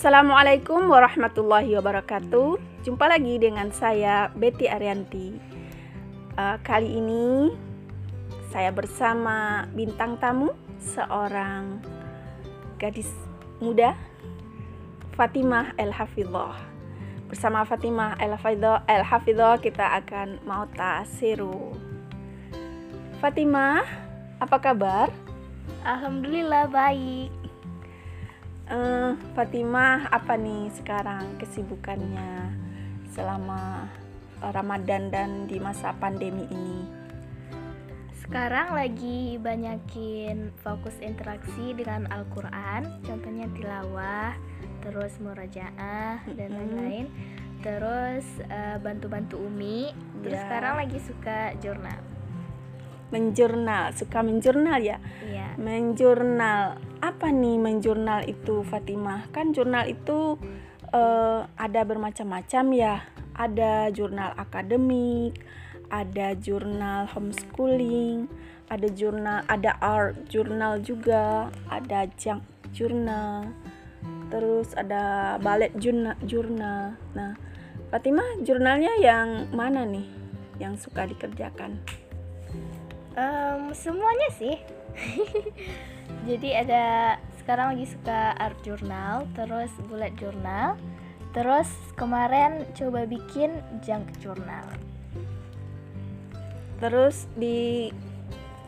Assalamualaikum warahmatullahi wabarakatuh. Jumpa lagi dengan saya Betty Arianti. Uh, kali ini saya bersama bintang tamu seorang gadis muda Fatimah El Hafidhah. Bersama Fatimah El Hafidhah, El Hafidhah kita akan mau tasiru. Fatimah, apa kabar? Alhamdulillah baik. Uh, Fatimah, apa nih sekarang kesibukannya selama Ramadan dan di masa pandemi ini? Sekarang lagi banyakin fokus interaksi dengan Al-Quran, contohnya tilawah, terus murajaah dan lain-lain. Terus uh, bantu-bantu Umi. Terus Ya. sekarang lagi suka jurnal. Menjurnal, suka menjurnal ya? Iya. Menjurnal, apa nih menjurnal itu Fatimah? Kan jurnal itu eh, ada bermacam-macam ya. Ada jurnal akademik, ada jurnal homeschooling, ada jurnal, ada art jurnal juga, ada junk jurnal, terus ada ballet jurnal. jurnal. Nah, Fatimah jurnalnya yang mana nih yang suka dikerjakan? Em, semuanya sih. Jadi ada sekarang lagi suka art journal, terus bullet journal, terus kemarin coba bikin junk journal. Terus di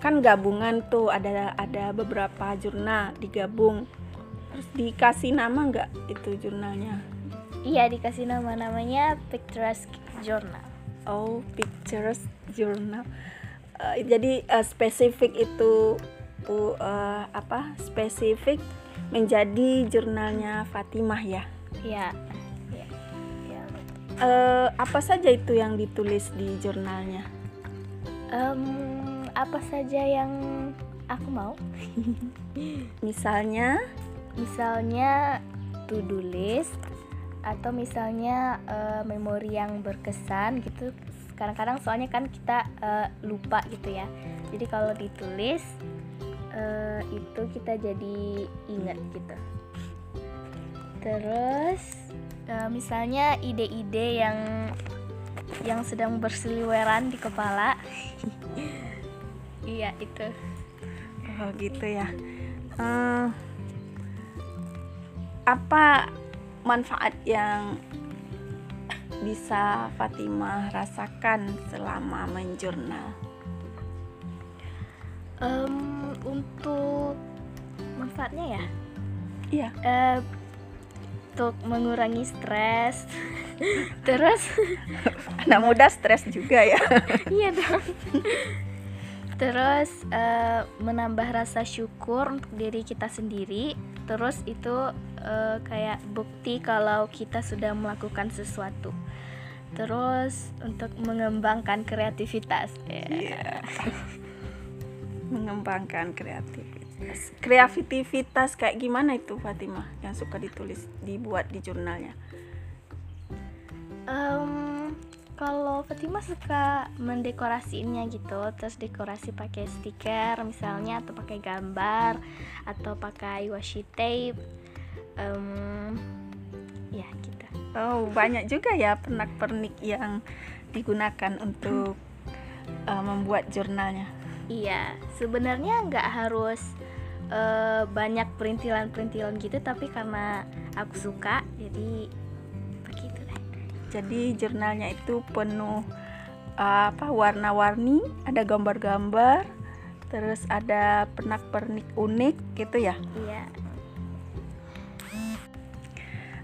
kan gabungan tuh ada ada beberapa jurnal digabung. Terus dikasih nama nggak itu jurnalnya? Iya dikasih nama namanya picturesque journal. Oh, pictures journal. Eh, jadi eh, spesifik itu eh, apa? Spesifik menjadi jurnalnya Fatimah ya. Iya. Eh, apa saja itu yang ditulis di jurnalnya? Em, apa saja yang aku mau? Misalnya, Misalnya to-do list atau misalnya eh, memori yang berkesan gitu. Kadang-kadang soalnya kan kita eh, lupa gitu ya. Jadi kalau ditulis eh, itu kita jadi ingat gitu. Terus eh, misalnya ide-ide yang yang sedang berseliweran di kepala. iya itu. Oh gitu ya. Eh, apa manfaat yang bisa Fatimah rasakan selama menjurnal? Em, untuk manfaatnya ya, Iya. eh, untuk mengurangi stres. Terus, Anak muda stres juga ya. iya dong. Terus eh, menambah rasa syukur untuk diri kita sendiri. Terus itu eh, kayak bukti kalau kita sudah melakukan sesuatu. Terus untuk mengembangkan kreativitas. Ya. Iya. Mengembangkan kreativitas. Kreativitas kayak gimana itu Fatimah yang suka ditulis dibuat di jurnalnya? Em, kalau Fatima suka mendekorasiinnya gitu, terus dekorasi pakai stiker misalnya atau pakai gambar atau pakai washi tape. Em, ya gitu. Oh, banyak juga ya pernak-pernik yang digunakan untuk eh, membuat jurnalnya. Iya, sebenarnya nggak harus eh, banyak perintilan-perintilan gitu, tapi karena aku suka, jadi begitu deh. Jadi jurnalnya itu penuh uh, apa warna-warni, ada gambar-gambar, terus ada pernak-pernik unik gitu ya. Iya.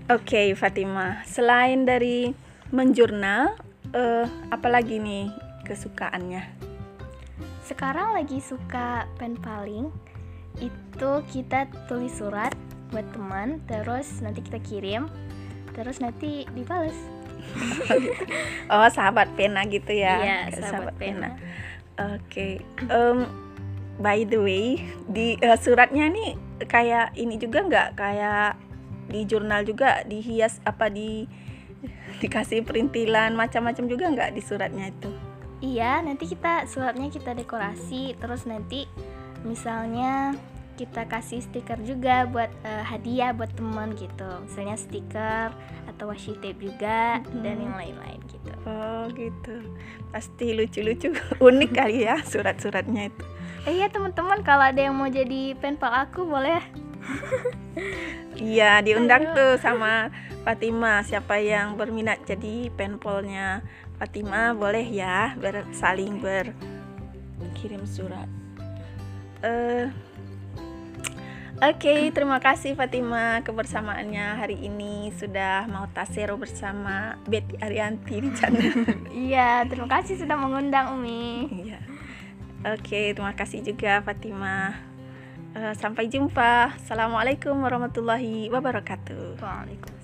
Oke, Fatimah. Selain dari menjurnal, eh apalagi nih kesukaannya? Sekarang lagi suka pen paling. Itu kita tulis surat buat teman, terus nanti kita kirim, terus nanti dibales. Oh, sahabat pena gitu ya? Iya, Kayak sahabat pena. Oke. Em, by the way, di eh, suratnya nih kayak ini juga nggak kayak di jurnal juga dihias apa di dikasih perintilan macam-macam juga nggak di suratnya itu? Iya, nanti kita suratnya kita dekorasi, terus nanti misalnya kita kasih stiker juga buat uh, hadiah buat teman gitu misalnya stiker atau washi tape juga Mm-mm. dan yang lain-lain gitu Oh gitu. Pasti lucu-lucu, unik kali ya surat-suratnya itu. eh, iya teman-teman kalau ada yang mau jadi penpal aku boleh Iya, diundang Ayo. tuh sama Fatima. Siapa yang berminat jadi penpolnya Fatima boleh ya ber saling berkirim surat. Eh Oke, terima kasih Fatima kebersamaannya hari ini sudah mau tasero bersama Betty Arianti di channel. iya terima kasih sudah mengundang Umi Iya. Oke, terima kasih juga Fatima. Eh, sampai jumpa. Assalamualaikum warahmatullahi wabarakatuh. Waalaikumsalam